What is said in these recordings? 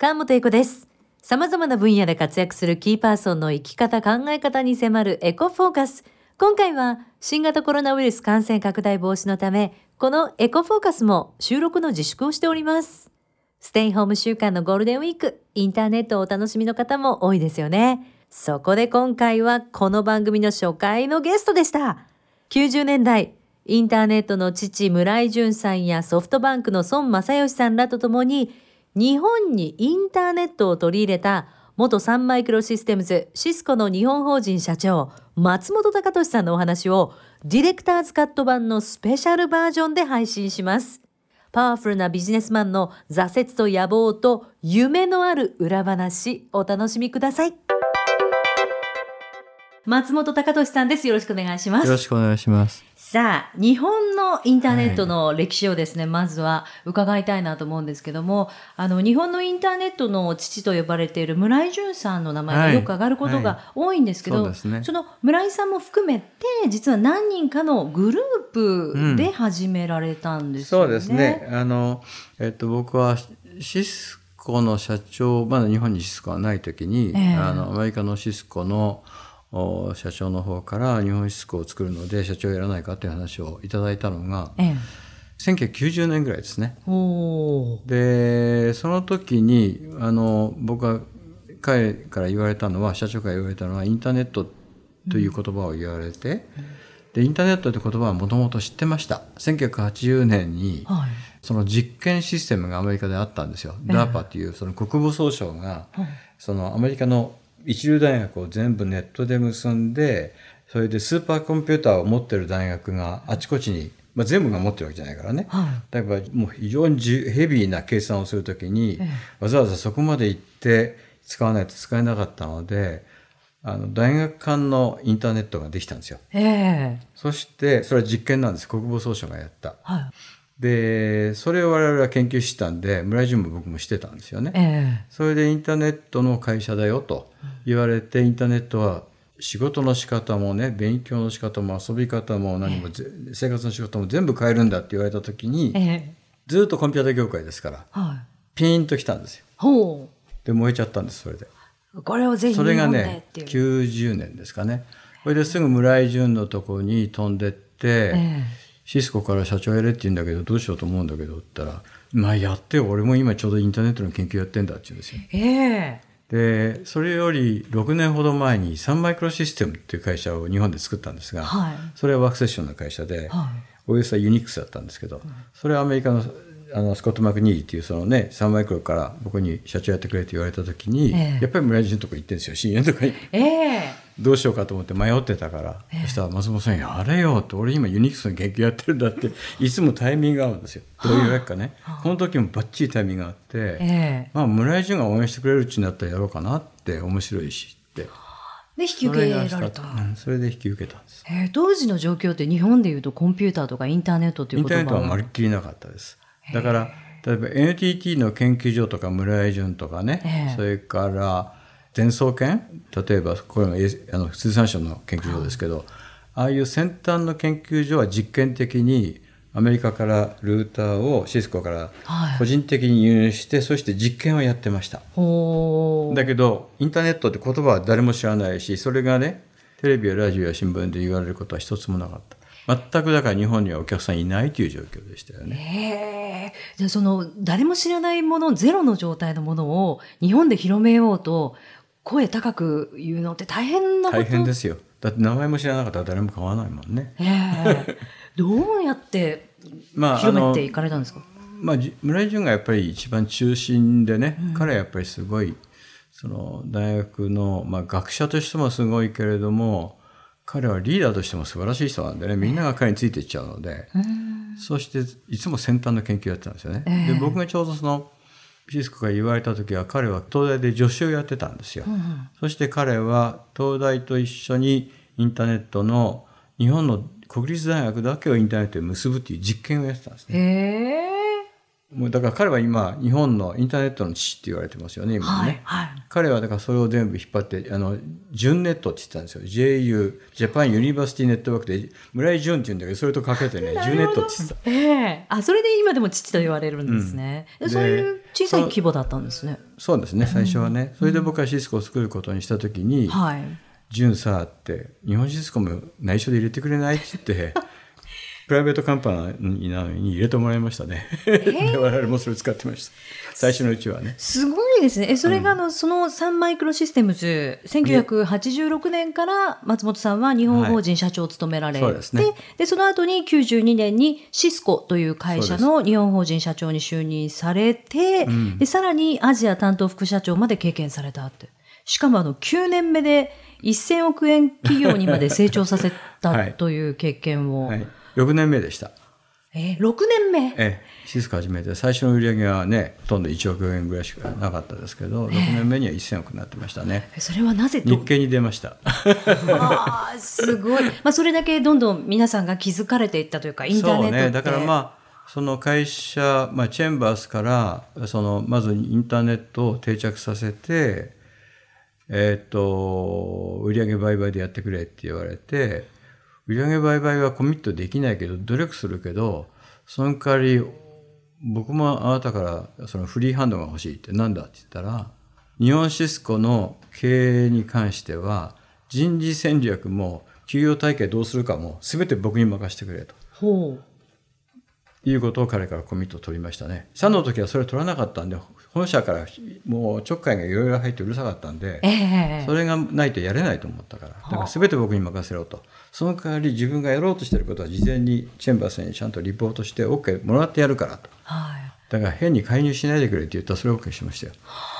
川本恵子です。様々な分野で活躍するキーパーソンの生き方考え方に迫るエコフォーカス。今回は新型コロナウイルス感染拡大防止のため、このエコフォーカスも収録の自粛をしております。ステイホーム週間のゴールデンウィーク、インターネットをお楽しみの方も多いですよね。そこで今回はこの番組の初回のゲストでした。90年代、インターネットの父村井淳さんやソフトバンクの孫正義さんらとともに、日本にインターネットを取り入れた元サンマイクロシステムズシスコの日本法人社長松本隆俊さんのお話をディレクターズカット版のスペシャルバージョンで配信します。パワフルなビジネスマンの挫折と野望と夢のある裏話お楽しみください。松本隆俊さんです。よろしくお願いします。よろしくお願いします。さあ、日本のインターネットの歴史をですね、まずは伺いたいなと思うんですけども、あの、日本のインターネットの父と呼ばれている村井淳さんの名前がよく上がることが多いんですけど、はいはいそねの村井さんも含めて、実は何人かのグループで始められたんですよね。そうですね。あの、えっと、僕はシスコの社長、まだ日本にシスコがない時に、ええあの、アメリカのシスコのお社長の方から日本シスコを作るので社長やらないかという話をいただいたのが、ええ。1990年ぐらいですね。で、その時に、あの、僕が彼から言われたのは、社長から言われたのは、インターネットという言葉を言われて、で、インターネットという言葉はもともと知ってました。1980年に、はい。その実験システムがアメリカであったんですよ。ええ DARPA っていうその国防総省が、はいそのアメリカの一流大学を全部ネットで結んで、それでスーパーコンピューターを持ってる大学があちこちに、まあ、全部が持ってるわけじゃないからね。はい。だからもう非常にじヘビーな計算をするときに、ええわざわざそこまで行って使わないと使えなかったので、あの大学間のインターネットができたんですよ。ええそして、それは実験なんです。国防総省がやった。はい。で、それを我々は研究してたんで、村井淳も僕もしてたんですよね。えそれでインターネットの会社だよと言われて、インターネットは仕事の仕方もね、勉強の仕方も遊び方も何もぜ、生活の仕事も全部変えるんだって言われた時にえ、ええずっとコンピューター業界ですから、はい。ピーンと来たんですよ。ほで、燃えちゃったんです、それで。う。これをぜひ日それがねっていう。90年ですかねそれですぐ村井淳のとこに飛んでって、ええシスコから社長やれって言うんだけどどうしようと思うんだけどって言ったら「まあやってよ俺も今ちょうどインターネットの研究やってんだ」って言うんですよ。ええ。でそれより6年ほど前にサンマイクロシステムっていう会社を日本で作ったんですが、はい。それはワークセッションの会社で、は OS はユニックスだったんですけど、それはアメリカのあのスコット・マクニーっていうそのねサンマイクロから僕に社長やってくれって言われた時に、ええ。やっぱり村井淳のとこ行ってるんですよ。CN とかにええどうしようかと思って迷ってたから、そしたら松本さん「やれよ」って俺今ユニックスの研究やってるんだっていつもタイミングが合うんですよ。どういうわけかね、この時もバッチリタイミングがあって、ええ。まあ村井淳が応援してくれるうちになったらやろうかなって面白いしって。で、引き受けられた。それで引き受けたんです。えー当時の状況って日本でいうとコンピューターとかインターネットというインターネットはまるっきりなかったです。だから例えば NTT の研究所とか村井淳とかね、ええ。それから全総研？例えばこれもえあの通産省の研究所ですけど、ああいう先端の研究所は実験的にアメリカからルーターをシスコからはい。個人的に輸入して、そして実験をやってました。だけどインターネットって言葉は誰も知らないしそれがねテレビやラジオや新聞で言われることは一つもなかった。全くだから日本にはお客さんいないという状況でしたよね。じゃあその誰も知らないものゼロの状態のものを日本で広めようと声高く言うのって大変なこと？大変ですよ。だって名前も知らなかったら誰も買わないもんね。ええ。どうやってまあ広めていかれたんですか、まあ、じ村井淳がやっぱり一番中心でね、彼はやっぱりすごいその大学の、まあ、学者としてもすごいけれども彼はリーダーとしても素晴らしい人なんでねみんなが彼についていっちゃうので、そしていつも先端の研究をやってたんですよね。ええ。で僕がちょうどそのシスコが言われた時は彼は東大で助手をやってたんですよ。そして彼は東大と一緒にインターネットの日本の国立大学だけをインターネットで結ぶっていう実験をやってたんですね。もうだから彼は今日本のインターネットの父って言われてますよね今ね、はいはい。彼はだからそれを全部引っ張ってあの JUNET って言ってたんですよ。JU Japan University Network で村井純って言うんだけどそれとかけてね JUNET って言ってた。ええ。あそれで今でも父と言われるんですね、うん。そういう小さい規模だったんですね。そうですね最初はね、それで僕はシスコを作ることにした時にはい「純さ」って「日本シスコも内緒で入れてくれない?」って言ってプライベートカンパニーなのに入れてもらいましたね。で 我々もそれ使ってました。最初のうちはね。すごいですね。え、それがあの、そのサンマイクロシステムズ、1986年から松本さんは日本法人社長を務められて、はいそうですね。で、その後に92年にシスコという会社の日本法人社長に就任されて、で、さらにアジア担当副社長まで経験されたって。しかもあの、9年目で1000億円企業にまで成長させた はい。という経験を。はい、6年目でした。えー、6年目？ええ、シスコ始めて。最初の売り上げはねほとんど1億円ぐらいしかなかったですけど、6年目には1000億になってましたね。それはなぜと？日経に出ました。あーすごい。まあ、それだけどんどん皆さんが気づかれていったというか、インターネット。そうね。だからまあその会社、まあ、チェンバースからそのまずインターネットを定着させてえっ、と売上売買でやってくれって言われて売上売買はコミットできないけど努力するけどその代わり僕もあなたからそのフリーハンドが欲しいってなんだって言ったら日本シスコの経営に関しては人事戦略も給与体系どうするかも全て僕に任せてくれと。いうことを彼からコミットを取りましたね。社の時はそれ取らなかったんで、本社からもうちょっかいがいろいろ入ってうるさかったんで、ええそれがないとやれないと思ったから、だから全て僕に任せろと。その代わり自分がやろうとしてることは事前にチェンバースにちゃんとリポートして OK もらってやるからと。はい。だから変に介入しないでくれって言ったらそれを OK しましたよ。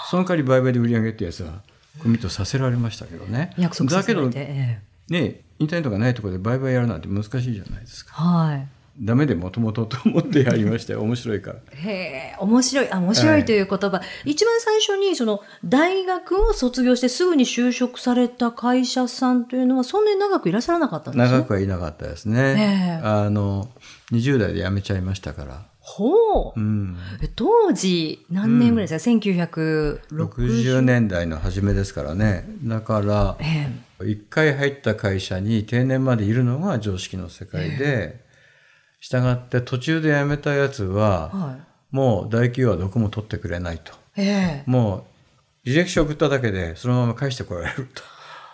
その代わり売買で売り上げってやつはコミットさせられましたけどね。約束させられて。だけえどね、インターネットがないところで売買やるなんて難しいじゃないですか。えはい。ダメでもともとと思ってやりましたよ。面白いから。へえ、面白い、あ、面白いという言葉、一番最初にその大学を卒業してすぐに就職された会社さんというのはそんなに長くいらっしゃらなかったんですね？長くはいなかったですね。ええあの20代で辞めちゃいましたから。ほう。うん、え当時何年ぐらいですか、1960 60年代の初めですからね。だからえ一回入った会社に定年までいるのが常識の世界で、したがって途中で辞めたやつえははもう大企業はどこも取ってくれないと。い。ええもう履歴書送っただけでそのまま返してこられると。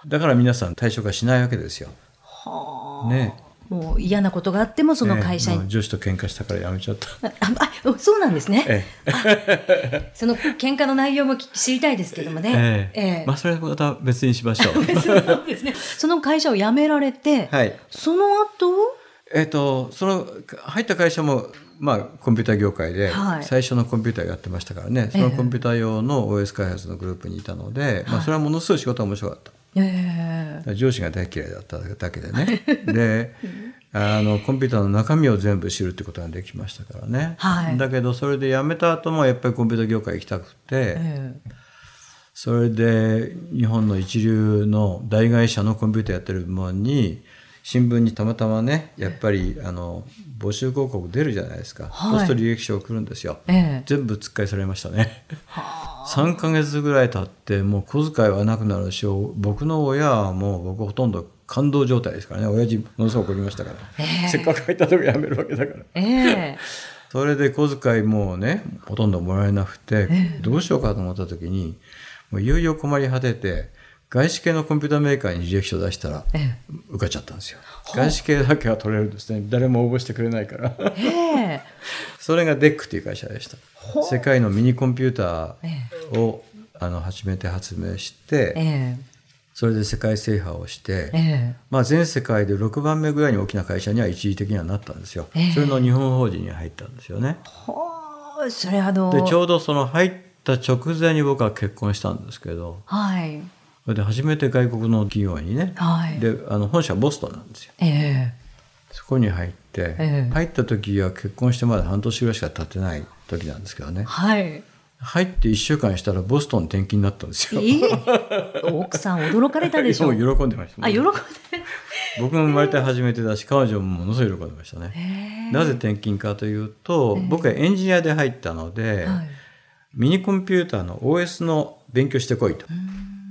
だから皆さん退職はしないわけですよ。はあ。ね。もう嫌なことがあってもその会社に。ええもう女子と喧嘩したから辞めちゃった。あああそうなんですね。ええその喧嘩の内容も聞知りたいですけどもね。ええええまあそれはまた別にしましょう。そうですね。その会社を辞められて、はい。その後、えっ、とその入った会社もまあコンピューター業界ではい。最初のコンピューターやってましたからね、そのコンピューター用の OS 開発のグループにいたので、まあそれはものすごい仕事は面白かった。ええ。上司が大嫌いだっただけでね。で、あのコンピューターの中身を全部知るってことができましたからね。はい。だけどそれで辞めた後もやっぱりコンピューター業界行きたくて、えそれで日本の一流の大会社のコンピューターやってる部門に新聞にたまたまねやっぱりあの募集広告出るじゃないですか、はい。そうすると履歴書を送るんですよ、ええ。え全部つっかえされましたね。3ヶ月ぐらい経ってもう小遣いはなくなるし僕の親はもう僕ほとんど感動状態ですからね。親父ものすごく怒りましたから、ええ。せっかく入ったとこ辞めるわけだから。ええ。それで小遣いもうねほとんどもらえなくて、どうしようかと思った時にもういよいよ困り果てて外資系のコンピューターメーカーに履歴書出したらえ受かっちゃったんですよ。外資系だけは取れるんですね。誰も応募してくれないから。ええ。それが DEC っていう会社でした。世界のミニコンピュータえーをあの初めて発明して、えそれで世界制覇をして、ええ。まあ、全世界で6番目ぐらいに大きな会社には一時的にはなったんですよ、ええ。それの日本法人に入ったんですよね。はあそれあのでちょうどその入った直前に僕は結婚したんですけどはいそれで初めて外国の企業にね、はい。であの本社はボストンなんですよ。えそこに入って、ええ。入った時は結婚してまだ半年ぐらいしか経ってない時なんですけどね。えはい。入って1週間したらボストン転勤になったんですよ。ええ。奥さん驚かれたでしょ。喜んでました。あ喜んで。僕も生まれて初めてだし彼女もものすごい喜んでましたね。なぜ転勤かというと、僕はエンジニアで入ったので、はい。ミニコンピューターの OS の勉強してこいと。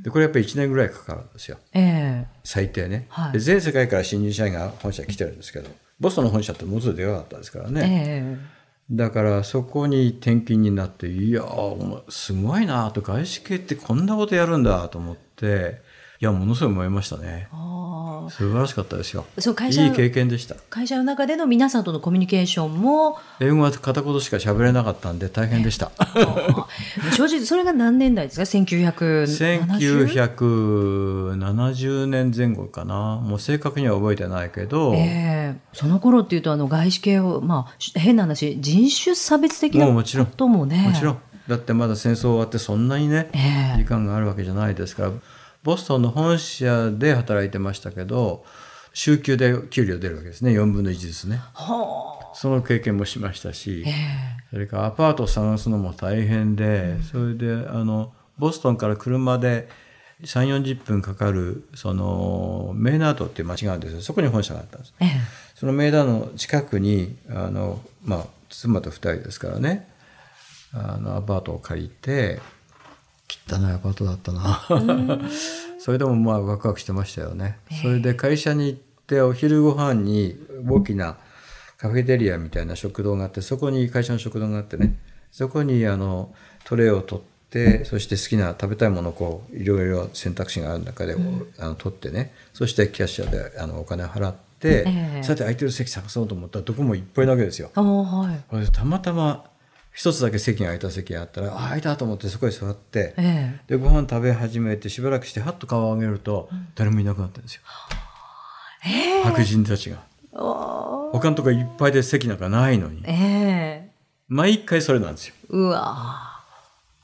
でこれやっぱり1年ぐらいかかるんですよ。え最低ね、はい。で全世界から新入社員が本社に来てるんですけどボストンの本社ってものすごいでかかったですからえね、えだからそこに転勤になっていやーすごいなと外資系ってこんなことやるんだと思っていやものすごい思いましたね。素晴らしかったですよ。そう会社いい経験でした。会社の中での皆さんとのコミュニケーションも。英語は片言しか喋れなかったんで大変でした。正直それが何年代ですか？1970 1970年前後かな。もう正確には覚えてないけど、ええ。その頃っていうとあの外資系をまあし変な話人種差別的なもうもちろん。こともね。もちろん。だってまだ戦争終わってそんなにね、ええ。時間があるわけじゃないですからボストンの本社で働いてましたけど週休で給料出るわけですね。4分の1ですね。はその経験もしましたし、それからアパートを探すのも大変で、それであのボストンから車で3 4 0分かかるそのメイナードっていう町があるんですよ。そこに本社があったんです。ええ。そのメイナードの近くにあの、まあ、妻と2人ですからねあのアパートを借りて汚いアパートだったな。それでもまあワクワクしてましたよね。それで会社に行ってお昼ご飯に大きなカフェテリアみたいな食堂があってそこに会社の食堂があってね。そこにあのトレイを取ってそして好きな食べたいものをこういろいろ選択肢がある中で、あの取ってね。そしてキャッシャーであのお金払って、ええ。さて空いてる席探そうと思ったらどこもいっぱいなわけですよ。はい。たまたま一つだけ席が空いた席があったらあ空いたと思ってそこに座って、えでご飯食べ始めてしばらくしてはっと顔を上げると誰もいなくなってるんですよ、白人たちが。他のとこいっぱいで席なんかないのに。ええ。毎回それなんですよ。うわ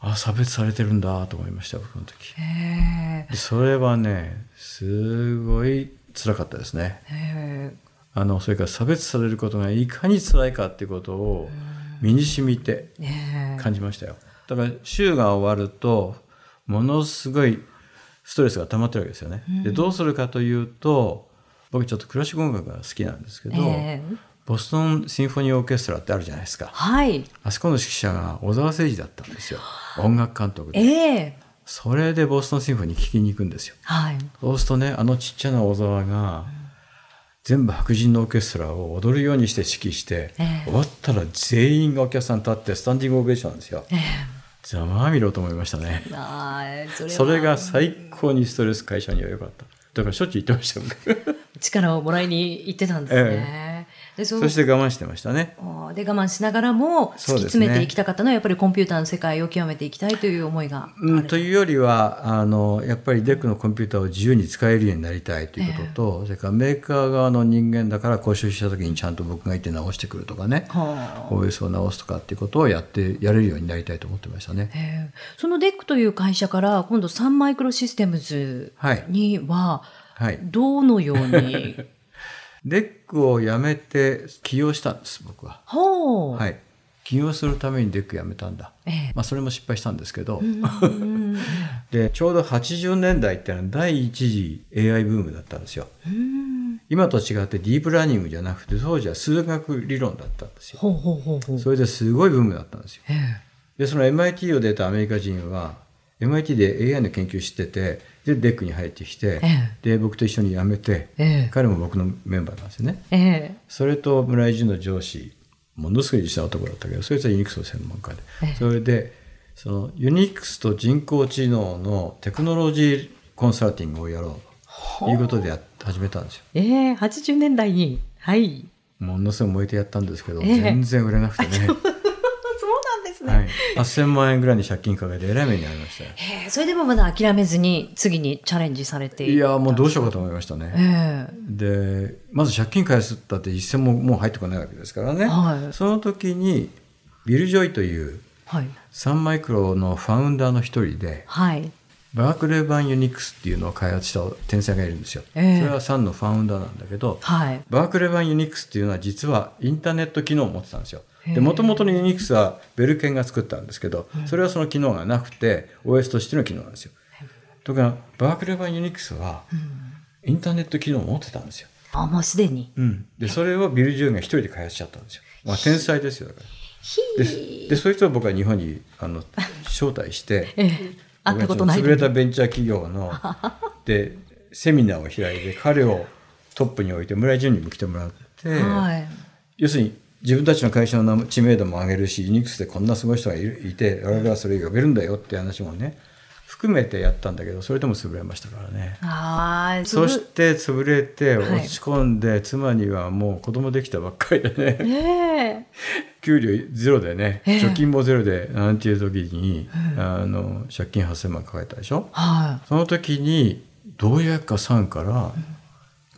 あ。差別されてるんだと思いました僕の時。ええ。でそれはねすごい辛かったですね。ええ。あのそれから差別されることがいかに辛いかっていうことを身に染みてええ。感じましたよ。だから週が終わるとものすごいストレスが溜まってるわけですよね、でどうするかというと僕ちょっとクラシック音楽が好きなんですけど、ええ。ボストンシンフォニーオーケストラってあるじゃないですか。はい。あそこの指揮者が小沢誠二だったんですよ。音楽監督で。ええ。それでボストンシンフォニー聴きに行くんですよ。はい。そうするとねあのちっちゃな小沢が全部白人のオーケストラを踊るようにして指揮して、ええ終わったら全員がお客さん立ってスタンディングオベーションなんですよ。ええざまあみろと思いましたね。それはそれが最高にストレス解消には良かった。だからしょっちゅう言ってました 力をもらいに行ってたんですね。でそそして我慢してましたね。で我慢しながらも突き詰めていきたかったのはやっぱりコンピューターの世界を極めていきたいという思いがうん、というよりはあのやっぱり DEC のコンピューターを自由に使えるようになりたいということと、それからメーカー側の人間だから故障した時にちゃんと僕がいて直してくるとかね。はあ。OS を直すとかっていうことをやってやれるようになりたいと思ってましたね。え。ーその DEC という会社から今度 Sun Microsystems はい。にははい、どのように DEC をやめて起業したんです僕は。ほう、はい、起業するために DEC やめたんだ。ええまあそれも失敗したんですけど、うん でちょうど80年代ってのは第一次 AI ブームだったんですよ。うん今と違ってディープラーニングじゃなくて当時は数学理論だったんですよ。それですごいブームだったんですよ。えでその MIT を出たアメリカ人は MIT で AI の研究しててで DEC に入ってきて、えで僕と一緒に辞めて、ええ。彼も僕のメンバーなんですよね。ええ。それと村井純の上司ものすごい実際男だったけどそいつは UNIX の専門家で、ええ。それでその UNIX と人工知能のテクノロジーコンサルティングをやろうということでやっ始めたんですよ。ええ80年代に。はい。ものすごい燃えてやったんですけど、ええ。全然売れなくてね、すね、はい、8000万円ぐらいに借金かけてえらい目に遭いましたえそれでもまだ諦めずに次にチャレンジされていやもうどうしよようかと思いましたね。えでまず借金返すったって一銭ももう入ってこないわけですからね、はい。その時にビル・ジョイというはい。サンマイクロのファウンダーの一人ではい。バークレー版 UNIX っていうのを開発した天才がいるんですよ、ええ。それはサンのファウンダーなんだけどはい。バークレー版 UNIX っていうのは実はインターネット機能を持ってたんですよへえで元々の UNIX はベル研が作ったんですけどそれはその機能がなくて OS としての機能なんですよ。ところがバークレー版 UNIX はインターネット機能を持ってたんですよ。あもうすでに。うん、でそれをビル・ジョイが一人で開発しちゃったんですよ。まあ、天才ですよだから。ひででそういう人を僕は日本にあの 招待してええ。会ったことない潰れたベンチャー企業の でセミナーを開いて彼をトップに置いて村井淳にも来てもらって、はい。要するに自分たちの会社の知名度も上げるしユニックスでこんなすごい人がいて我々はそれ呼べるんだよっていう話もね含めてやったんだけどそれでも潰れましたからね。そして潰れてはい。落ち込んで、妻にはもう子供できたばっかりでね。ええ。給料ゼロでね、ええ。貯金もゼロでなんていう時に、あの借金8,000万抱えたでしょ？はその時にどうやかさんから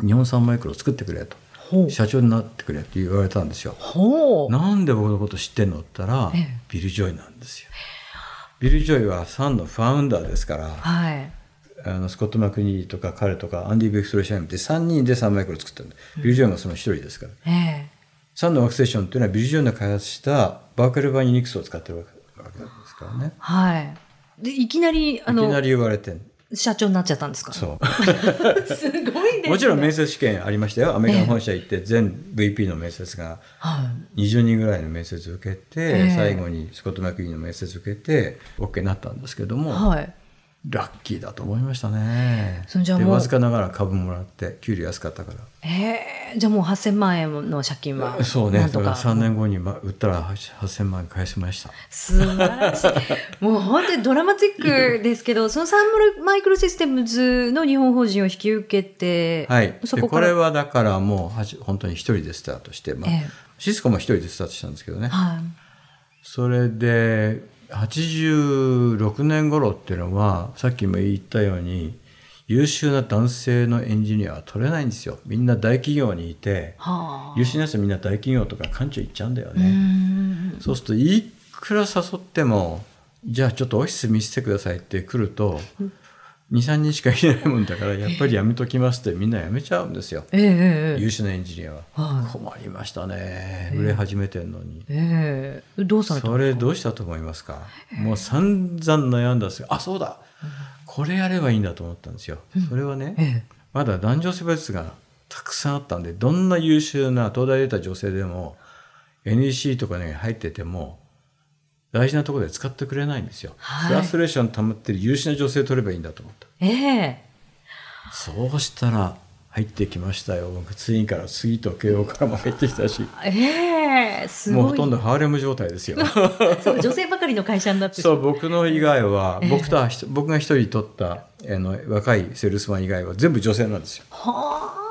日本サンマイクロを作ってくれと社長になってくれって言われたんですよ。なんで僕のこと知ってんのって言ったら、ええビル・ジョイなんですよ。ビル・ジョイはサンのファウンダーですからはいあのスコット・マクニーとか彼とかアンディ・ベクトルシャイムって3人でサンマイクロを作ったんだビル・ジョイがその一人ですから。ええサンのワークステーションっていうのはビル・ジョイの開発したバークレー版 UNIX を使ってるわけですからね。はいでいきなりあのいきなり言われてん社長になっちゃったんですか？そう。すごいね。もちろん面接試験ありましたよ。アメリカの本社行って全 VP の面接がはい。20人ぐらいの面接受けて、ええ。最後にスコット・マクニーの面接受けて OK になったんですけども、はいラッキーだと思いましたね。でそれじゃわずかながら株もらって給料安かったから。ええじゃあもう8000万円の借金はそうね。だから3年後にま売ったら8000万円返しました。素晴らしい もう本当にドラマチックですけどそのサンマイクロシステムズの日本法人を引き受けて、はい。そこかられはだからもうはじ本当に一人でスタートして、まあええシスコも一人でスタートしたんですけどね。はいそれで86年頃っていうのはさっきも言ったように優秀な男性のエンジニアは取れないんですよ。みんな大企業にいてはあ。優秀な人はみんな大企業とか官庁行っちゃうんだようね、んそうするといくら誘ってもじゃあちょっとオフィス見せてくださいって来ると23人しかいないもんだからやっぱりやめときますってみんなやめちゃうんですよ。ええええ優秀なエンジニアは、はい。困りましたね。売れ始めてんのに。ええ。どうされたそれどうしたと思いますか？もう散々悩んだんですよ。あそうだ。これやればいいんだと思ったんですよ。それはねええ。まだ男女差別がたくさんあったんでどんな優秀な東大出た女性でも NEC とかに入ってても大事なところで使ってくれないんですよ、はい。フラストレーション溜まってる優秀な女性取ればいいんだと思った。ええ。そうしたら入ってきましたよ。僕ツインから次と慶応からも入ってきたし。ええすごい。もうほとんどハーレム状態ですよ。そう女性ばかりの会社になってそう僕の以外は、ええ。僕と僕が一人取ったあの若いセールスマン以外は全部女性なんですよ。はあ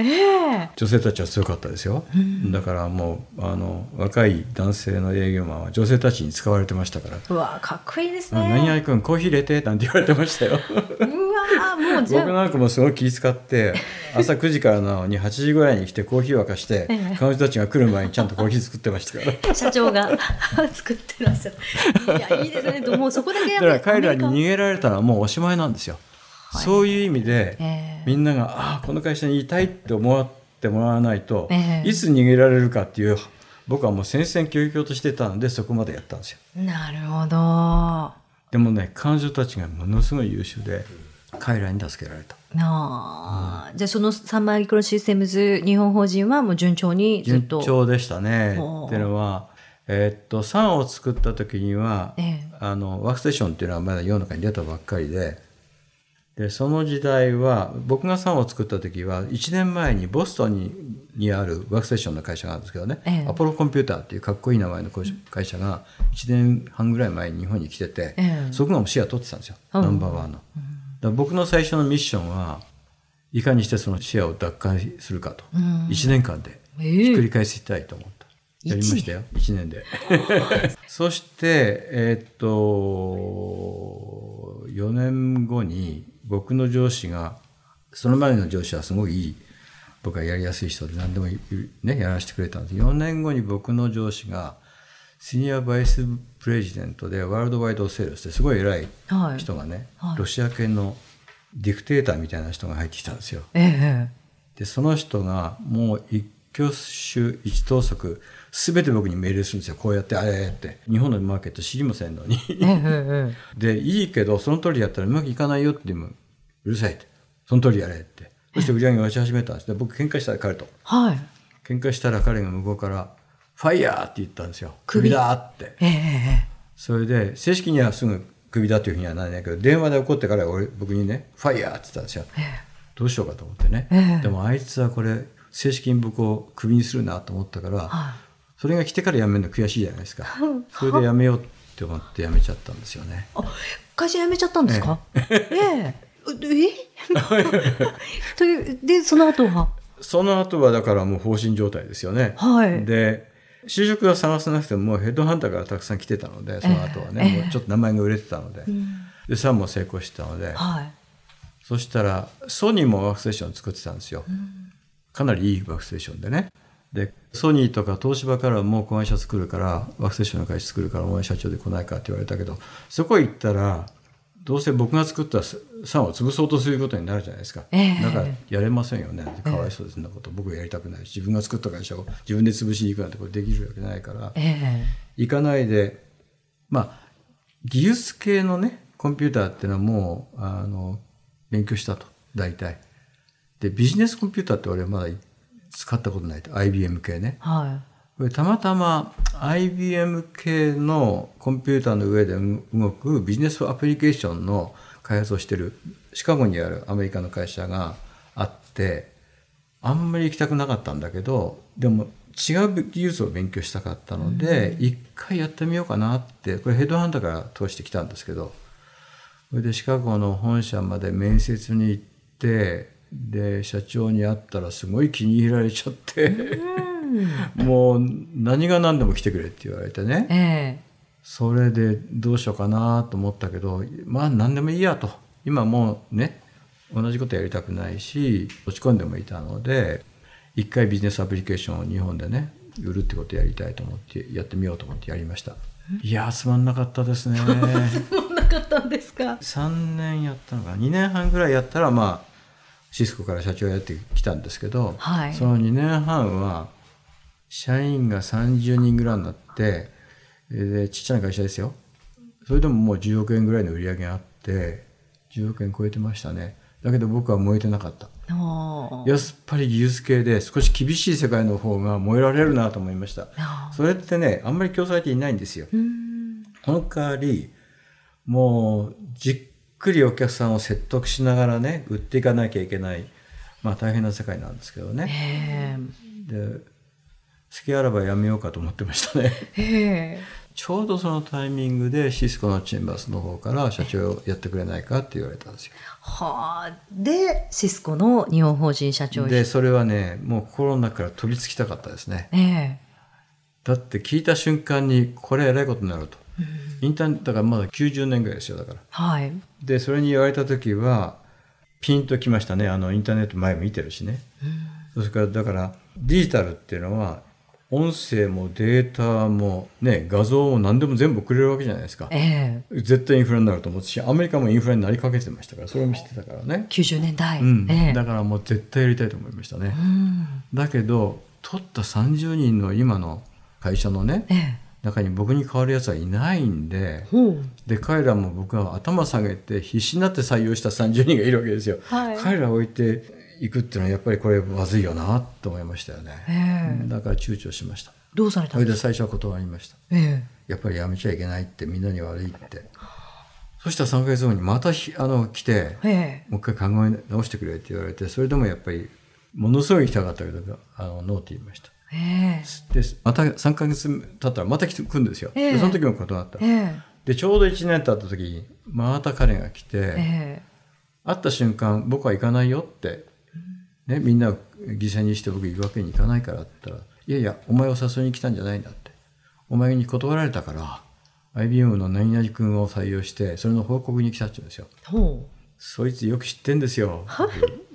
ええ。女性たちは強かったですよ、だからもうあの若い男性の営業マンは女性たちに使われてましたから。うわかっこいいです「あ何ね々君コーヒー入れて」なんて言われてましたよ。うわもうじゃ僕なんかもすごい気遣って朝9時からなのに8時ぐらいに来てコーヒー沸かして、ええ。彼女たちが来る前にちゃんとコーヒー作ってましたから。あ社長が 作ってらっしゃる。いやいいですね。もうそこだけやだから彼らっぱりアメリカ。に逃げられたらもうおしまいなんですよ。そういう意味で、ええ。みんながああこの会社にいたいって思ってもらわないと、ええ。いつ逃げられるかっていう僕はもう戦々恐々としてたんでそこまでやったんですよ。なるほど。でもね彼女たちがものすごい優秀で彼らに助けられた。なあ、じゃあそのサンマイクロシステムズ日本法人はもう順調にずっ順と調でしたね。っていうのは、えーっと3を作った時には、ええ。あのワークステーションっていうのはまだ世の中に出たばっかりででその時代は僕が3を作った時は1年前にボストンににあるワークステーションの会社があるんですけどね、ええ。アポロコンピューターっていうかっこいい名前の会社が1年半ぐらい前に日本に来てて、ええ。そこがもうシェア取ってたんですよ、うん。ナンバーワンの。だ僕の最初のミッションはいかにしてそのシェアを奪還するかと、うん。1年間でえひっくえり返したいと思った。やりましたよ。1年で。そしてえーっと4年後に僕の上司がその前の上司はすごいいい僕はやりやすい人で何でもいねやらせてくれたんです。4年後に僕の上司がシニアバイスプレジデントでワールドワイドセールスですごい偉いはい。人がね、はい。ロシア系のディクテーターみたいな人が入ってきたんですよ。ええ。でその人がもう一挙手一投足全て僕に命令するんですよ。こうやってあれって。日本のマーケット知りませんのに。ええええ でいいけどその通りやったらうまくいかないよって言うもうるさいって。その通りやれって。そして売り上げが落ち始めたんです。で僕喧嘩したら彼と。はい。喧嘩したら彼が向こうから「ファイヤー!」って言ったんですよ「首。首だ!」って。ええそれで正式にはすぐクビだというふうにはならないけど電話で怒ってから俺僕にね「ファイヤー!」って言ったんですよ、どうしようかと思ってね、ええ。でもあいつはこれ正式に僕をクビにするなと思ったから、はそれが来てから辞めるの悔しいじゃないですか。それで辞めようって思って辞めちゃったんですよね。あ、会社辞めちゃったんですか？ええ。え。という、で、その後は？その後はだからもう放心状態ですよね、はい。で就職は探さなくてももうヘッドハンターからたくさん来てたのでその後はね、ええ。もうちょっと名前が売れてたので、でさも成功してたので、はい。そしたらソニーもワークステーション作ってたんですよ、かなりいいワークステーションでね。でソニーとか東芝からもう子会社作るからワークステーションの会社作るからお前社長で来ないかって言われたけどそこへ行ったらどうせ僕が作ったサンを潰そうとすることになるじゃないですか、ええ。だからやれませんよね。かわいそうです。そんなこと僕やりたくないし自分が作った会社を自分で潰しに行くなんてことできるわけないからええ。行かないでまあ技術系のねコンピューターっていうのはもうあの勉強したと。大体でビジネスコンピューターって俺まだ使ったことないと。IBM 系ね。はこれたまたま IBM 系のコンピューターの上で動くビジネスアプリケーションの開発をしてるシカゴにあるアメリカの会社があってあんまり行きたくなかったんだけどでも違う技術を勉強したかったので一、回やってみようかなってこれヘッドハンターから通してきたんですけどそれでシカゴの本社まで面接に行ってで社長に会ったらすごい気に入られちゃって。もう何が何でも来てくれって言われてねい。えそれでどうしようかなと思ったけどまあ何でもいいやと今もうね同じことやりたくないし落ち込んでもいたので一回ビジネスアプリケーションを日本でね売るってことやりたいと思ってやってみようと思ってやりましたいやーつまんなかったですねえ。そんなかったんですか？3年やったのかな？2年半ぐらいやったらまあシスコから社長やってきたんですけど、はい。その2年半は社員が30人ぐらいになってでちっちゃな会社ですよ。それでももう10億円ぐらいの売り上げがあって10億円超えてましたね。だけど僕は燃えてなかった。やっぱり技術系で少し厳しい世界の方が燃えられるなと思いました。あそれってねあんまり競争相手いないんですよ。その代わりもうじっくりお客さんを説得しながらね売っていかなきゃいけないまあ大変な世界なんですけどね。えで好きあらばやめようかと思ってましたね。ちょうどそのタイミングでシスコのチェンバースの方から社長やってくれないかって言われたんですよ。はあ。で、シスコの日本法人社長でそれはねもう心の中から飛びつきたかったですね。ええ。だって聞いた瞬間にこれえらいことになると、インターネットだからまだ90年ぐらいですよだからはい。でそれに言われた時はピンときましたねあのインターネット前見てるしね、それからだからデジタルっていうのは音声もデータもね画像も何でも全部送れるわけじゃないですかええ。絶対インフレになると思ってしアメリカもインフレになりかけてましたからそれも知ってたからね、90年代。うんええ。だからもう絶対やりたいと思いましたね、うん。だけど取った30人の今の会社のねええ。中に僕に代わるやつはいないんでほう。で彼らも僕は頭下げて必死になって採用した30人がいるわけですよ、はい彼らを置いていくっていうのはやっぱりこれまずいよなと思いましたよね、ええ。だから躊躇しましたどうされたそんですか？れで最初は断りましたえやっぱりやめちゃいけないってみんなに悪いってそしたら3ヶ月後にまたひあの来て。もう一回考え直してくれって言われてそれでもやっぱりものすごい行きたかったけどあのノーって言いましたえでまた3ヶ月経ったらまた来て来るんですよ、ええ。でその時も断った。え。え。でちょうど1年経った時にまた彼が来て、え。え。会った瞬間僕は行かないよって、ね、みんなを犠牲にして僕行くわけにいかないからって言ったらいやいやお前を誘いに来たんじゃないんだって。お前に断られたから IBM の何々君を採用してそれの報告に来たって言うんですよ。え。ほそいつよく知ってんですよ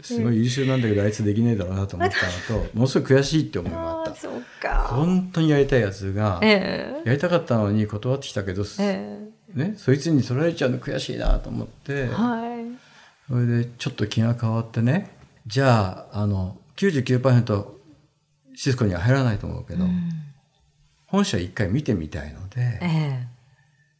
すごい優秀なんだけどあいつできねえだろうなと思ったのとものすごい悔しいって思いう。もあった。本当にやりたいやつがええ。やりたかったのに断ってきたけど、えね、そいつに取られちゃうの悔しいなと思って、え。はい。それでちょっと気が変わってねじゃああの99%シスコには入らないと思うけど、本社一回見てみたいのでええ。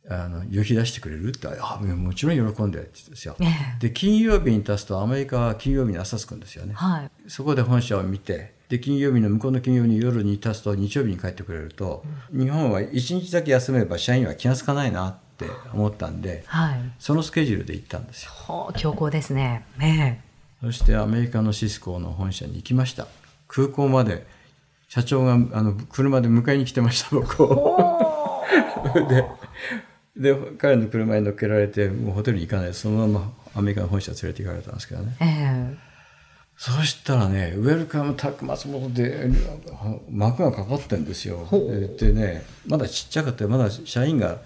あの旅費出してくれるってあもちろん喜んでって言うんですよ。えで金曜日に立つとアメリカは金曜日に朝着くんですよね。はい。そこで本社を見てで金曜日の向こうの金曜日に夜に立つと日曜日に帰ってくれると、日本は1日だけ休めば社員は気が付かないなって思ったんではい。そのスケジュールで行ったんですよ。ほう強行ですね。えそしてアメリカのシスコの本社に行きました。空港まで社長があの車で迎えに来てました僕を。でで彼の車に乗っけられてもうホテルに行かないでそのままアメリカの本社連れて行かれたんですけどね。ええそしたらね、ウェルカムタック松本で幕がかかってんですよ。でね、まだちっちゃかったまだ社員が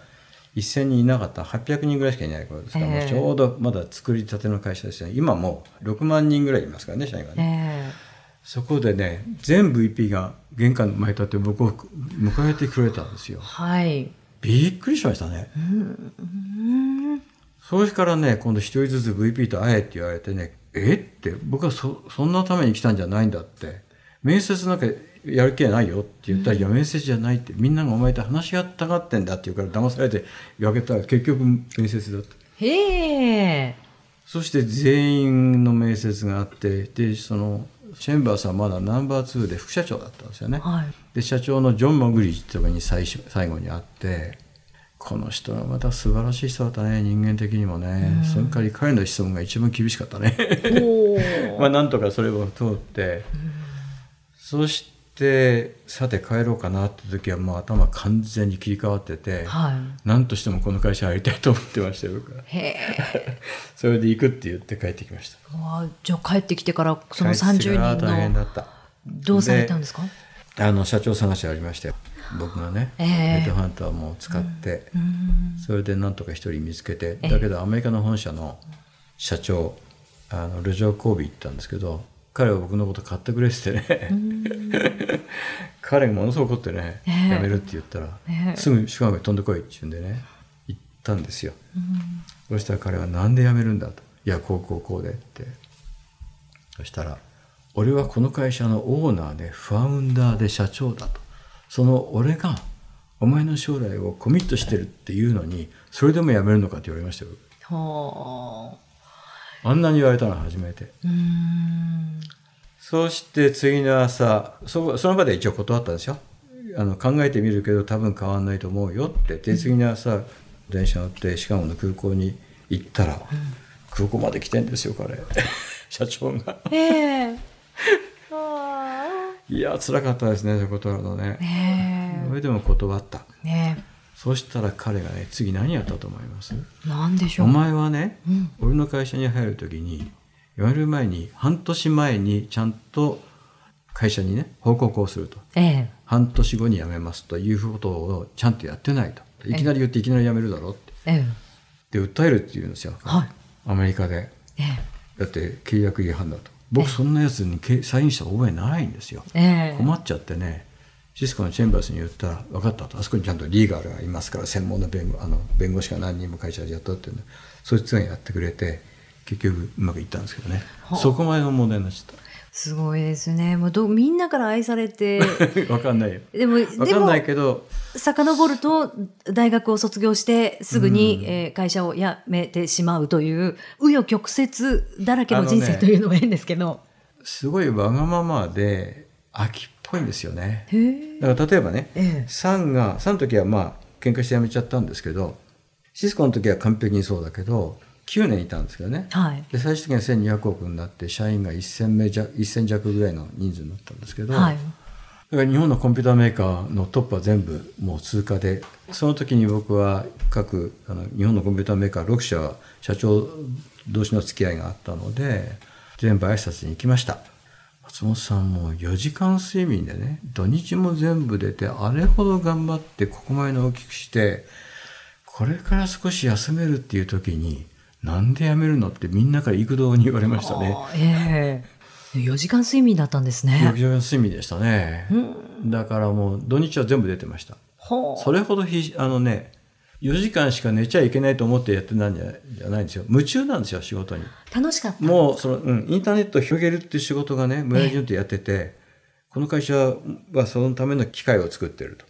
1000人いなかった800人ぐらいしかいない頃ですから、ええもうちょうどまだ作りたての会社ですよね。今もう6万人ぐらいいますからね、社員がね。えそこでね、全 VP が玄関の前に立って僕を迎えてくれたんですよえ。はい。びっくりしましたね。それからね、今度一人ずつ VP と会えって言われてね、えって、僕はそそんなために来たんじゃないんだって、面接なんかやる気はないよって言ったら、いや、面接じゃないって、みんながお前と話し合ったがってんだって言うから、騙されて言われたら、結局面接だった。へえ。そして全員の面接があって、で、その、チェンバーさんはまだナンバー2で副社長だったんですよね。はい。で社長のジョン・マグリッジとかに最初最後に会ってこの人はまた素晴らしい人だったね。人間的にもね、その代わり彼の質問が一番厳しかったね。お まあなんとかそれを通って、そしてさて帰ろうかなって時はもう頭完全に切り替わってて、は何としてもこの会社入りたいと思ってましたよ僕は。それで行くって言って帰ってきました。じゃあ帰ってきてからその帰ってきてから30人大変だのった。どうされたんですか？あの社長探しありましたよ僕がね、ええ。ヘッドハンターも使って、うん。それでなんとか一人見つけてだけどアメリカの本社の社長あのルジョー・コービー行ったんですけど彼は僕のこと買ってくれっててね。彼がものすごく怒ってね、ええ。辞めるって言ったら、ええ。すぐシカゴに飛んでこいって言うんでね行ったんですよ、そしたら彼は「なんで辞めるんだ」と「いやこうこうこうで」って。そしたら「俺はこの会社のオーナーでファウンダーで社長だ」と。その俺がお前の将来をコミットしてるっていうのにそれでも辞めるのかって言われましたよ。はああんなに言われたのは初めて。うん。そして次の朝そその場で一応断ったんですよ。あの考えてみるけど多分変わんないと思うよって。で次の朝電車乗ってシカゴの空港に行ったら、空港まで来てんですよ彼。社長が。ええ。あいや辛かったですねそういう断るのね。あねそれでも断った。え。ねそしたら彼がね次何やったと思います？えなんでしょおう前はね、うん。俺の会社に入る時に辞める前に半年前にちゃんと会社にね報告をすると。ええ。半年後に辞めますということをちゃんとやってないと。いきなり言っていきなり辞めるだろうって。ええ。で訴えるって言うんですよ、はい。アメリカで。えだって契約違反だと。僕そんなやつにけサインした覚えないんですよ。えええ。困っちゃってねシスコのチェンバースに言ったら分かったと。あそこにちゃんとリーガルがいますから専門の弁護あの弁護士が何人も会社で雇ってるんでそいつがやってくれて結局うまくいったんですけどね。はあそこまでの問題になっちゃっすごいですね。もうどみんなから愛されて。た 分かんないよ。でも分かんないけど遡ると大学を卒業してすぐに、えー会社を辞めてしまうという紆余曲折だらけの人生というのが変ですけど。すごいわがままで秋っぽいんですよね。だから例えばね、ええ。サンがサンの時はまあ喧嘩して辞めちゃったんですけどシスコの時は完璧にそうだけど9年いたんですけどね。はい。で最終的には1200億になって社員が1000名弱1000弱ぐらいの人数になったんですけど、はい。だから日本のコンピューターメーカーのトップは全部もう通過でその時に僕は各あの日本のコンピューターメーカー6社社長同士の付き合いがあったので全部挨拶に行きました松本さんもう4時間睡眠でね土日も全部出てあれほど頑張ってここまでの大きくしてこれから少し休めるっていう時になんで辞めるのってみんなから幾度に言われましたね。ええ4時間睡眠だったんですね。4時間睡眠でしたね。だからもう土日は全部出てました。それほどひあのね4時間しか寝ちゃいけないと思ってやってないんじゃじゃないんですよ。夢中なんですよ仕事に。楽しかった。もうその、うん、インターネットを広げるっていう仕事がね村井淳とやってて、この会社はそのための機会を作ってると。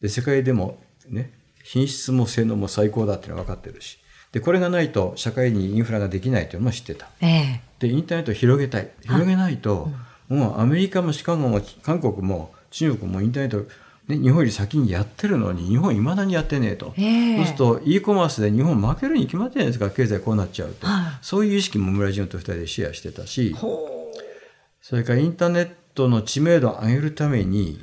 で世界でもね品質も性能も最高だっていうのは分かってるし。でこれがないと社会にインフラができないというのも知ってた。ええ。でインターネットを広げたい。広げないと、もうアメリカもシカゴも韓国も中国もインターネット、ね、日本より先にやってるのに日本いまだにやってねえと、ええ。そうすると e コマースで日本負けるに決まってるじゃないですか？経済こうなっちゃうと、はい。そういう意識も村ジオンと二人でシェアしてたし。ほそれからインターネットの知名度を上げるために、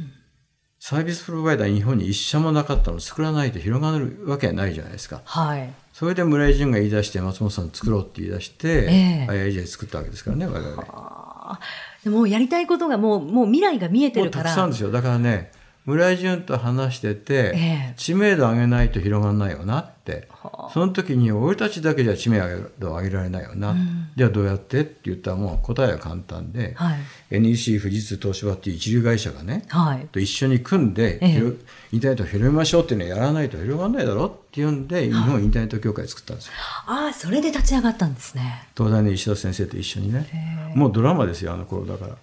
サービスプロバイダー日本に一社もなかったの。を作らないと広がるわけはないじゃないですか。う。はい。それで村井淳が言い出して松本さん作ろうって言い出して、ええ。IIJ 作ったわけですからね我々。でもうやりたいことがもうもう未来が見えてるから。たくさんですよ。だからね村井淳と話してて、ええ。知名度上げないと広がらないよなって。その時に俺たちだけじゃ知名度上げられないよな、じゃあどうやってって言ったらもう答えは簡単で、はい。NEC 富士通東芝っていう一流会社がねはい。と一緒に組んで、ええ。広インターネットを広めましょうっていうのをやらないと広がらないだろっていうんで日本インターネット協会作ったんですよ。ああそれで立ち上がったんですね。東大の石田先生と一緒にね。もうドラマですよあの頃だから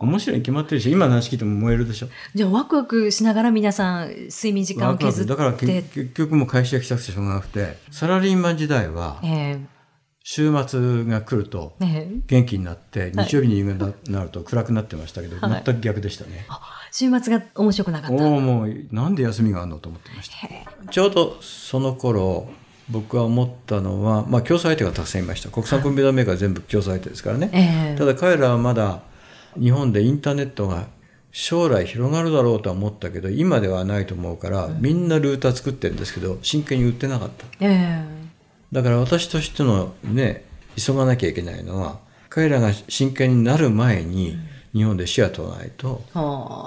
面白いに決まってるし今の話聞いても燃えるでしょ。じゃあワクワクしながら皆さん睡眠時間を削って。クだからけ結局もう会社が来たくてしょうがなくて。サラリーマン時代はえ週末が来ると元気になって日曜日に夕方になると暗くなってましたけど、はい。全く逆でしたね。あ週末が面白くなかった。おおもうなんで休みがあるのと思ってました。ちょうどその頃僕は思ったのは、まあ、競争相手がたくさんいました。国産コンピューターメーカーは全部競争相手ですからね、ええ。ただ彼らはまだ日本でインターネットが将来広がるだろうとは思ったけど今ではないと思うから、みんなルーター作ってるんですけど真剣に売ってなかった。えだから私としてのね急がなきゃいけないのは彼らが真剣になる前に日本でシェア取らないと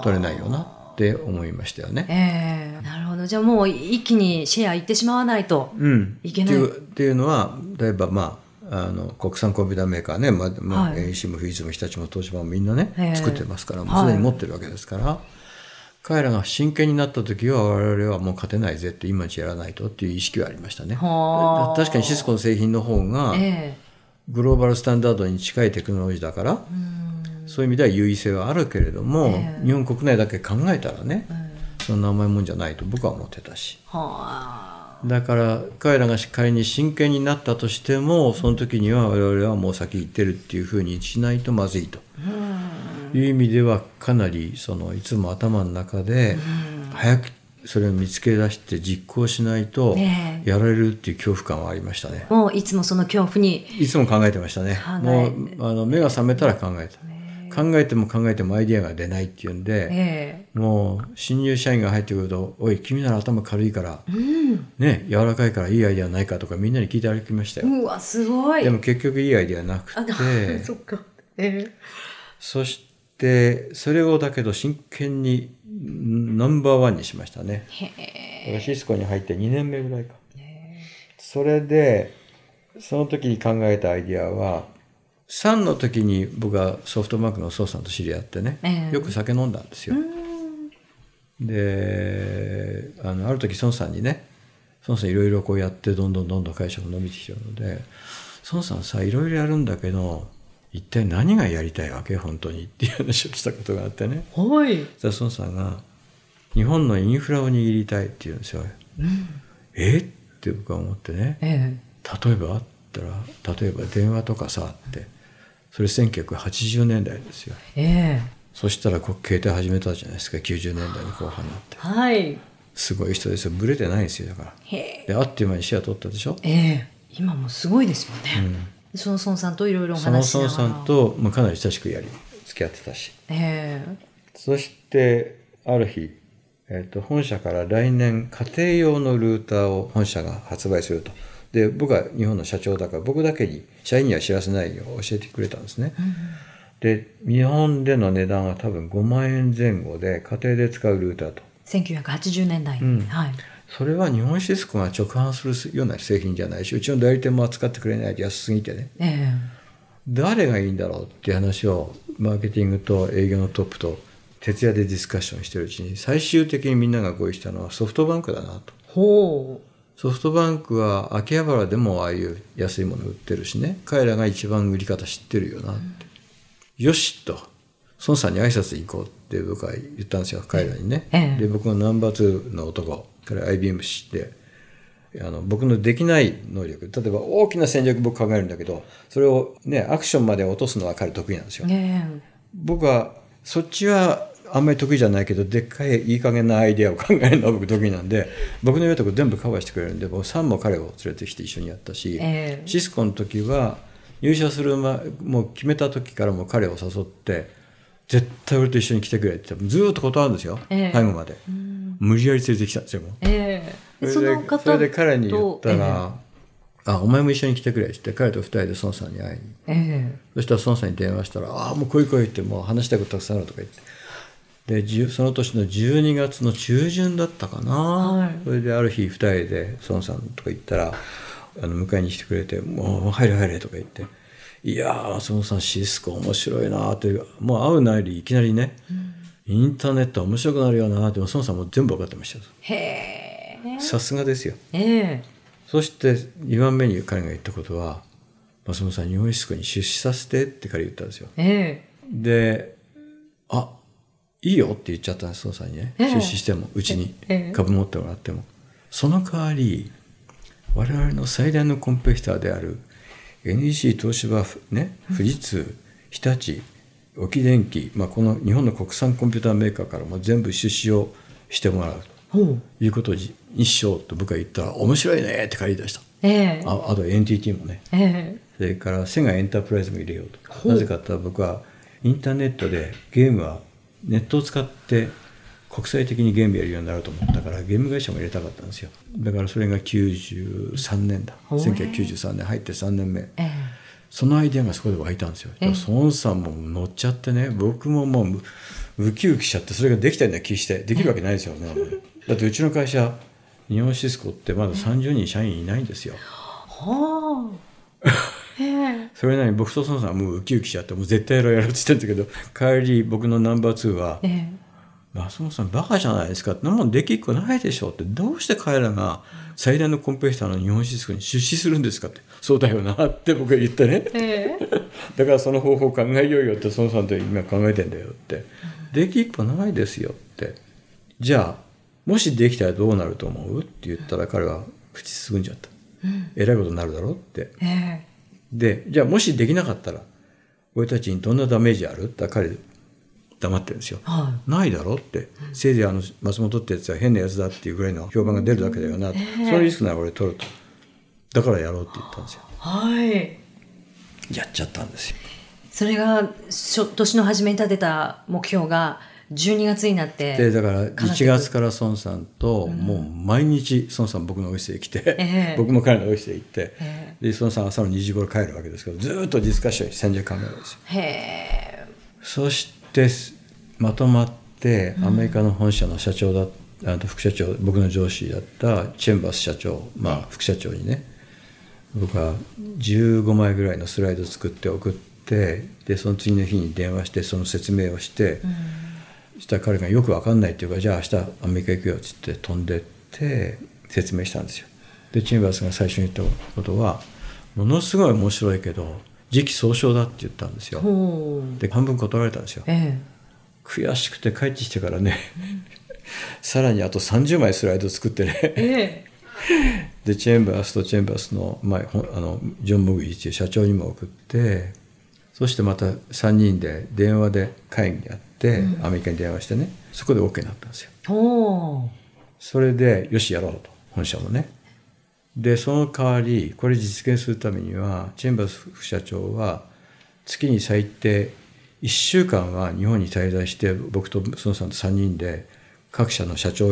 取れないよなって思いましたよね。ええ。なるほど。じゃあもう一気にシェアいってしまわないと、うん、いけないうっていうのは例えばまああの国産コンピューターメーカーね、まあまあはい。NEC も富士通も日立も東芝もみんなね、ええ作ってますからもうはい。すでに持ってるわけですから、彼らが真剣になった時は我々はもう勝てないぜって今やらないとっていう意識はありましたね。はあ。確かにシスコの製品の方がえグローバルスタンダードに近いテクノロジーだから、そういう意味では優位性はあるけれども、ええ。日本国内だけ考えたらね、そんな甘いもんじゃないと僕は思ってたし。えはあだから彼らが仮に真剣になったとしてもその時には我々はもう先行ってるっていうふうにしないとまずいという意味ではかなりそのいつも頭の中で早くそれを見つけ出して実行しないとねやられるっていう恐怖感はありましたね。もういつもその恐怖にいつも考えてましたね。考もえうあの目が覚めたら考えた。考えても考えてもアイディアが出ないっていうんで、えもう新入社員が入ってくると「おい君なら頭軽いから、えうん。ね柔らかいからいいアイディアないか」とかみんなに聞いて歩きましたよ。うわすごい。でも結局いいアイディアなくあて そっか。えそしてそれをだけど真剣にんナンバーワンにしましたね。え。へえシスコに入って2年目ぐらいか。それでその時に考えたアイディアは3の時に僕はソフトバンクの宋さんと知り合ってね、ええ。よく酒飲んだんですよ。であのある時孫さんにね孫さんいろいろこうやってどんどんどんどん会社が伸びてきてるので孫さんさいろいろやるんだけど一体何がやりたいわけ？本当にっていう話をしたことがあってね。はい。そ孫さんが「日本のインフラを握りたい」って言うんですよ。え？って僕は思ってね。え。例えば？って言ったら例えば電話とかさってそれ1980年代ですよ。ええ。そしたらこう携帯始めたじゃないですか。90年代の後半になって。えはい。すごい人ですよ。ブレてないんですよ。だから。へえ。であっという間にシェア取ったでしょ、ええ。今もすごいですよね、その孫さんといろいろおその話ししながら。孫さんと、まあ、かなり親しくやり付き合ってたし。え。そしてある日、えっと本社から来年家庭用のルーターを本社が発売するとで僕は日本の社長だから僕だけに社員には知らせないよう教えてくれたんですね、で日本での値段は多分5万円前後で家庭で使うルーターと。え1980年代。に、うん。はい。それは日本シスコが直販するような製品じゃないしうちの代理店も扱ってくれないと安すぎてね。え誰がいいんだろうっていう話をマーケティングと営業のトップと徹夜でディスカッションしてるうちに最終的にみんなが合意したのはソフトバンクだなと。えほソフトバンクは秋葉原でもああいう安いもの売ってるしね。彼らが一番売り方知ってるよなって、よしと。孫さんに挨拶に行こうって僕は言ったんですよ彼らにね、ええ。で僕のナンバー2の男。彼 IBM 知って。あの僕のできない能力。例えば大きな戦略僕考えるんだけどそれをねアクションまで落とすのは彼得意なんですよ。ね僕はそっちはあんまり得意じゃないけどでっかいいい加減なアイデアを考えるのは僕得意なんで僕の言うとこ全部カバーしてくれるんで僕3も彼を連れてきて一緒にやったし、ええシスコの時は入社する前もう決めた時からもう彼を誘って絶対俺と一緒に来てくれってずーっと断るんですよ、ええ。最後まで、無理やり連れてきたんですよもう。ええ。そそれでそれで彼に言ったとら「あお前も一緒に来てくれ」って言って彼と二人で孫さんに会いにええ。そしたら孫さんに電話したら「ああもう来い来い」ってもう話したいことたくさんあるとか言ってでその年の12月の中旬だったかな、はい。それである日二人で孫さんとか行ったらあの迎えに来てくれて「もう入れ入れ」とか言って「いやー松本さんシスコ面白いな」ってもう会うなりいきなりね、インターネット面白くなるよな」って孫さんも全部分かってましたよ。へえさすがですよ。ええ。そして2番目に彼が言ったことは「松本さん日本シスコに出資させて」って彼言ったんですよ。え。で「あいいよ」って言っちゃったんです孫さんにね。ええ。出資してもうちに。ええ。株持ってもらっても。その代わり我々の最大のコンペティターである NEC 東芝ね富士通日立沖電機、まあ、この日本の国産コンピューターメーカーからも全部出資をしてもらう。ということににしようと僕が言ったら「面白いね」って借り出した。ええ。ああと NTT もね。えそれからセガエンタープライズも入れようと。なぜかって言ったら僕はインターネットでゲームはネットを使って国際的にゲームやるようになると思ったからゲーム会社も入れたかったんですよ。だからそれが93年だ。ほう1993年。入って3年目。ええ。そのアイデアがそこで湧いたんですよ。ええ。孫さんも乗っちゃってね僕ももうウキウキしちゃってそれができたような気してできるわけないですよねだってうちの会社日本シスコってまだ30人社員いないんですよ。はあ。ええそれなりに僕と孫さんはもうウキウキしちゃってもう絶対やろうやろうって言ってんだけど 帰り僕のナンバー2はええ「松本さんバカじゃないですか」って「なもんできっこないでしょ」って「どうして彼らが最大のコンペティターの日本シスコに出資するんですか?」って「そうだよな」って僕が言ってね。ええ。だからその方法を考えようよって孫さんと今考えてんだよって「できっこないですよ」って「じゃあもしできたらどうなると思う?」って言ったら彼は口すぐんじゃった「えらいことになるだろ?」って。ええでじゃあもしできなかったら俺たちにどんなダメージある？って彼黙ってるんですよ。はないだろって、せいぜいあの松本ってやつは変なやつだっていうぐらいの評判が出るだけだよな、そのリスクなら俺取ると。だからやろうって言ったんですよ。いはい。やっちゃったんですよ。それが初年の初めに立てた目標が12月になってでだから叶って1月から孫さんともう毎日孫さん僕のオフィスへ来て、ええ。僕も彼のオフィスへ行って、えで孫さん朝の2時頃帰るわけですけどずーっとディスカッション戦略考えるわけですよ。へえ。そしてまとまってアメリカの本社の社長だあと副社長僕の上司だったチェンバース社長、まあ、副社長にね僕は15枚ぐらいのスライド作って送ってでその次の日に電話してその説明をして、そしたら彼がよく分かんないっていうかじゃあ明日アメリカ行くよっつって飛んでって説明したんですよ。でチェンバースが最初に言ったことはものすごい面白いけど時期尚早だって言ったんですよ。で半分断られたんですよ。え悔しくて帰ってきてからね さらにあと30枚スライド作ってねええ でチェンバースとチェンバースの,、まあ、のジョン・モグリーっていう社長にも送ってそしてまた3人で電話で会議やって、アメリカに電話してねそこで OK になったんですよ。それでよしやろうと。本社もね。でその代わりこれ実現するためにはチェンバース副社長は月に最低1週間は日本に滞在して僕と孫さんと3人で各社の社長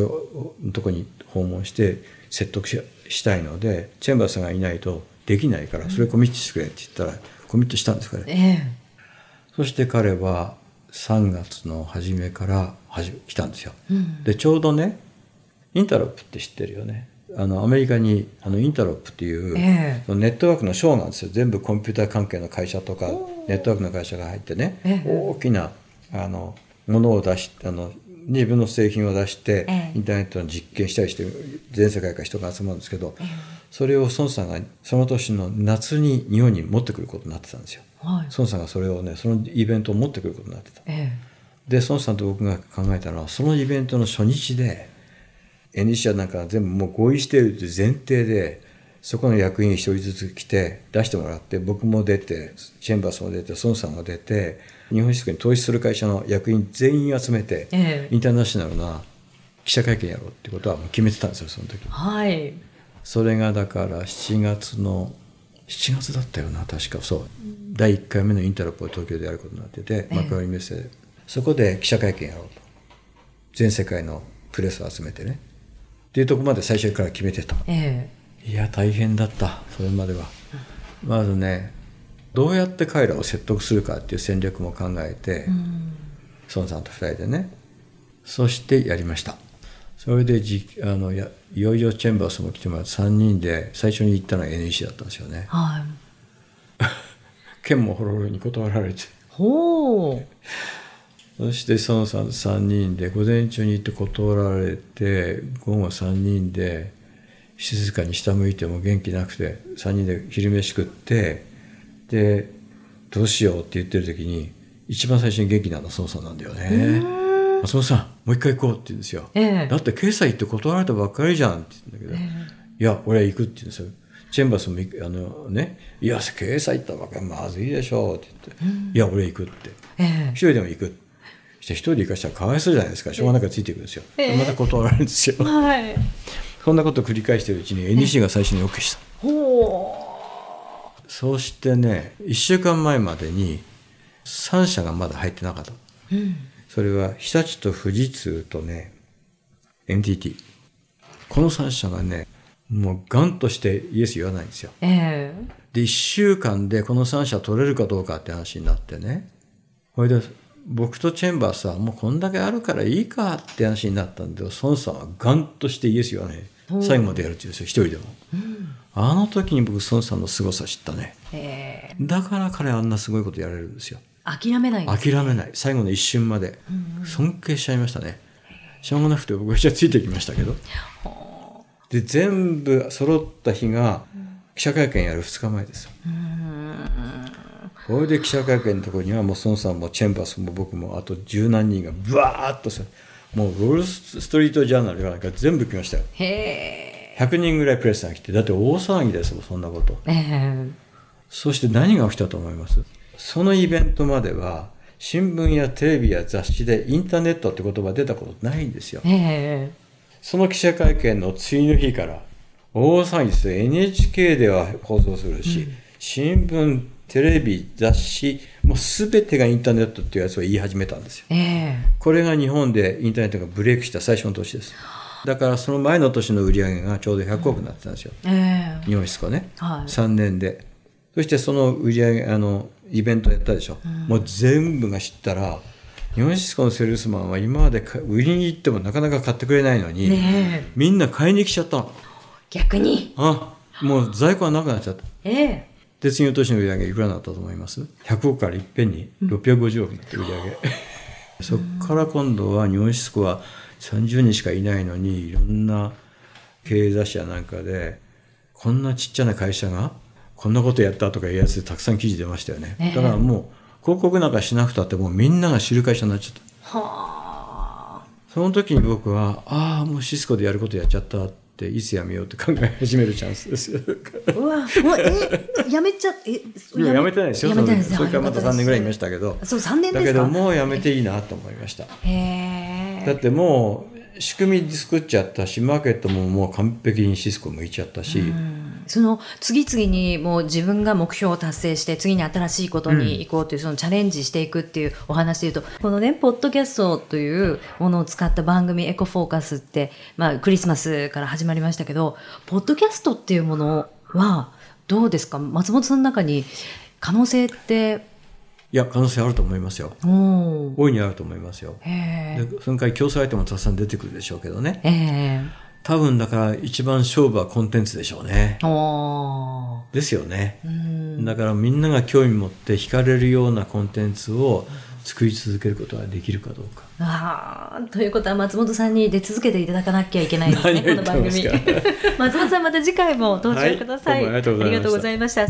のとこに訪問して説得ししたいのでチェンバースがいないとできないからそれコミットしてくれって言ったらコミットしたんです彼。うえ。そして彼は3月の初めから来たんですよ。えうん。でちょうどねインタロップって知ってるよね。あのアメリカにあのインタロップっていう、ええ。そのネットワークのショーなんですよ。全部コンピューター関係の会社とかネットワークの会社が入ってね、ええ。大きなあのものを出しあの自分の製品を出して、ええインターネットの実験したりして全世界から人が集まるんですけど、それを孫さんがその年の夏に日本に持ってくることになってたんですよ。はい孫さんがそれをねそのイベントを持ってくることになってた。えで孫さんと僕が考えたのはそのイベントの初日でエニシアなんか全部もう合意しているという前提でそこの役員一人ずつ来て出してもらって僕も出てチェンバースも出て孫さんも出て日本シスコに投資する会社の役員全員集めて、ええ。インターナショナルな記者会見やろうってことはもう決めてたんですよその時。はい。それがだから7月の7月だったよな確か。そう。第1回目のインタラポー東京でやることになってて幕張メッセ。でそこで記者会見やろうと。全世界のプレスを集めてね。っていうとこまで最初から決めてた。え。いや大変だった。それまでは。まずねどうやって彼らを説得するかっていう戦略も考えて、孫さんと2人でね。そしてやりました。それでじあのやいよいよチェンバースも来てもらって3人で最初に行ったのは NEC だったんですよね。えはい。剣もほろほろに断られて。ほう。そして孫さん3人で午前中に行って断られて午後3人で静かに下向いても元気なくて3人で昼飯食ってでどうしようって言ってる時に一番最初に元気なのは孫さんなんだよね。松本さんもう一回行こうって言うんですよ。ええだって決済行って断られたばっかりじゃんって言うんだけど、いや俺は行くって言うんですよ。チェンバースもあのねいや決済行ったばっかりまずいでしょうって言って、いや俺行くって。ええ一人でも行く。そして一人で行かしたらかわいそうじゃないですか。しょうがないからついていくんですよ。ええまた断られるんですよ。はいそんなことを繰り返しているうちに NEC が最初に OK した。ほそしてね、1週間前までに3社がまだ入ってなかった。ううんそれは日立と富士通とね、NTT。この3社がね、もうガンとしてイエス言わないんですよ。ええで、1週間でこの3社取れるかどうかって話になってね。これで、僕とチェンバースはもうこんだけあるからいいかって話になったんで、孫さんはガンとしてイエス言わない。最後までやるって言うんですよ、一人でも。あの時に僕、孫さんの凄さ知ったね。ええだから彼はあんなすごいことやれるんですよ。諦めないんです諦めない。最後の一瞬まで。尊敬しちゃいましたね。しょうがなくて僕はじゃついてきましたけど。で、全部揃った日が記者会見やる2日前ですよ。これで記者会見のところにはもう孫さんもチェンバースも僕もあと十何人がブワーッとさもうウォールストリートジャーナルがなんか全部来ましたよへえ100人ぐらいプレスが来てだって大騒ぎですもんそんなこと。ええ。そして何が起きたと思います？そのイベントまでは新聞やテレビや雑誌でインターネットって言葉出たことないんですよ。ええ。その記者会見の次の日から大騒ぎですよ。NHK では放送するし、新聞テレビ雑誌もう全てがインターネットっていうやつを言い始めたんですよ。ええ。これが日本でインターネットがブレイクした最初の年ですだからその前の年の売り上げがちょうど100億になってたんですよ、ええ。日本シスコね、はい。3年で。そしてその売り上げあのイベントやったでしょ、もう全部が知ったら日本シスコのセールスマンは今までか売りに行ってもなかなか買ってくれないのに、みんな買いに来ちゃったの。逆に。あもう在庫がなくなっちゃった。ええ。で次の年の売り上げいくらになったと思います？100億からいっぺんに650億になって売り上げ、そっから今度は日本シスコは30人しかいないのにいろんな経営雑誌やなんかでこんなちっちゃな会社がこんなことやったとかいうやつでたくさん記事出ましたよね、ええ。だからもう広告なんかしなくたってもうみんなが知る会社になっちゃった。はあ。その時に僕はああもうシスコでやることやっちゃったっていつやめようって考え始めるチャンスです。ようわもうえやめちゃえいややめてないですよ。やめてないですそれからまた3年ぐらいいまししたけど。たそう3年ですか？だけどもうやめていいなと思いました。へえだってもう仕組み作っちゃったしマーケットももう完璧にシスコ向いちゃったし、その次々にもう自分が目標を達成して次に新しいことに行こうという、そのチャレンジしていくっていうお話でいうとこのねポッドキャストというものを使った番組エコフォーカスって、まあ、クリスマスから始まりましたけどポッドキャストっていうものはどうですか？松本さんの中に可能性っていや可能性あると思いますよ。大いにあると思いますよ。でその回競争相手もたくさん出てくるでしょうけどね。ええ。多分だから一番勝負はコンテンツでしょうね。ですよね。うん。だからみんなが興味持って惹かれるようなコンテンツを作り続けることができるかどうか。あーということは松本さんに出続けていただかなきゃいけないで すねこの番組。松本さんまた次回も登場ください、はいありがとうございました